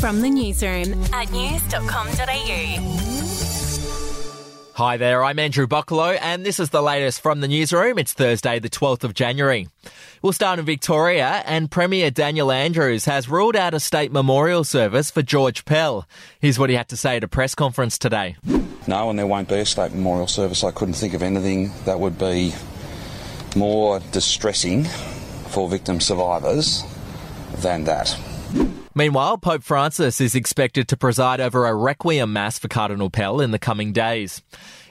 From the newsroom at news.com.au. Hi there, I'm Andrew Bucklow, and this is the latest from the newsroom. It's Thursday, the 12th of January. We'll start in Victoria, and Premier Daniel Andrews has ruled out a state memorial service for George Pell. Here's what he had to say at a press conference today. No, and there won't be a state memorial service. I couldn't think of anything that would be more distressing for victim survivors than that. Meanwhile, Pope Francis is expected to preside over a requiem mass for Cardinal Pell in the coming days.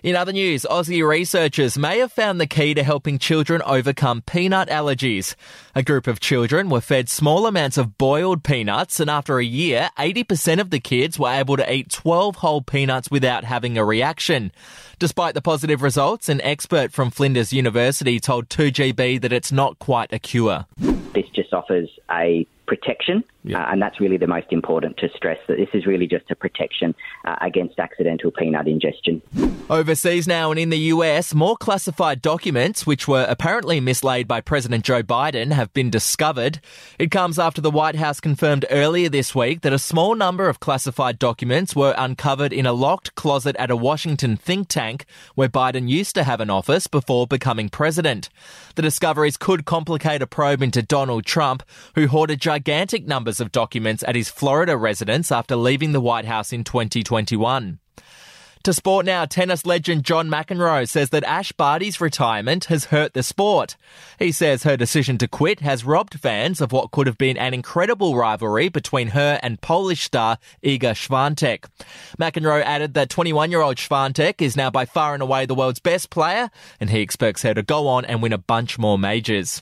In other news, Aussie researchers may have found the key to helping children overcome peanut allergies. A group of children were fed small amounts of boiled peanuts, and after a year, 80% of the kids were able to eat 12 whole peanuts without having a reaction. Despite the positive results, an expert from Flinders University told 2GB that it's not quite a cure. This just offers a protection, uh, and that's really the most important to stress that this is really just a protection uh, against accidental peanut ingestion. Overseas now and in the US, more classified documents, which were apparently mislaid by President Joe Biden, have been discovered. It comes after the White House confirmed earlier this week that a small number of classified documents were uncovered in a locked closet at a Washington think tank where Biden used to have an office before becoming president. The discoveries could complicate a probe into Donald Trump, who hoarded gigantic numbers of documents at his Florida residence after leaving the White House in 2021. To sport now, tennis legend John McEnroe says that Ash Barty's retirement has hurt the sport. He says her decision to quit has robbed fans of what could have been an incredible rivalry between her and Polish star Iga Swiatek. McEnroe added that 21-year-old Swiatek is now by far and away the world's best player, and he expects her to go on and win a bunch more majors.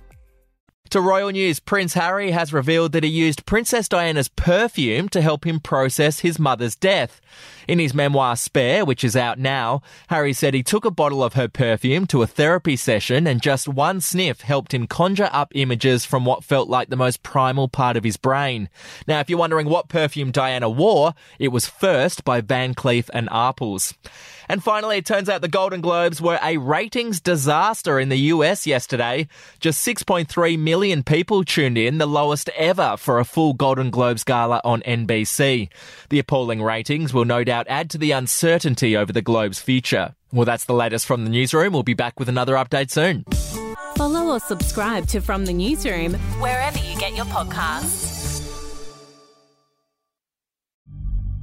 To royal news, Prince Harry has revealed that he used Princess Diana's perfume to help him process his mother's death. In his memoir Spare, which is out now, Harry said he took a bottle of her perfume to a therapy session and just one sniff helped him conjure up images from what felt like the most primal part of his brain. Now, if you're wondering what perfume Diana wore, it was First by Van Cleef and Arpels. And finally, it turns out the Golden Globes were a ratings disaster in the US yesterday. Just 6.3 million people tuned in, the lowest ever for a full Golden Globes gala on NBC. The appalling ratings will no doubt add to the uncertainty over the Globe's future. Well, that's the latest from the newsroom. We'll be back with another update soon. Follow or subscribe to From the Newsroom wherever you get your podcasts.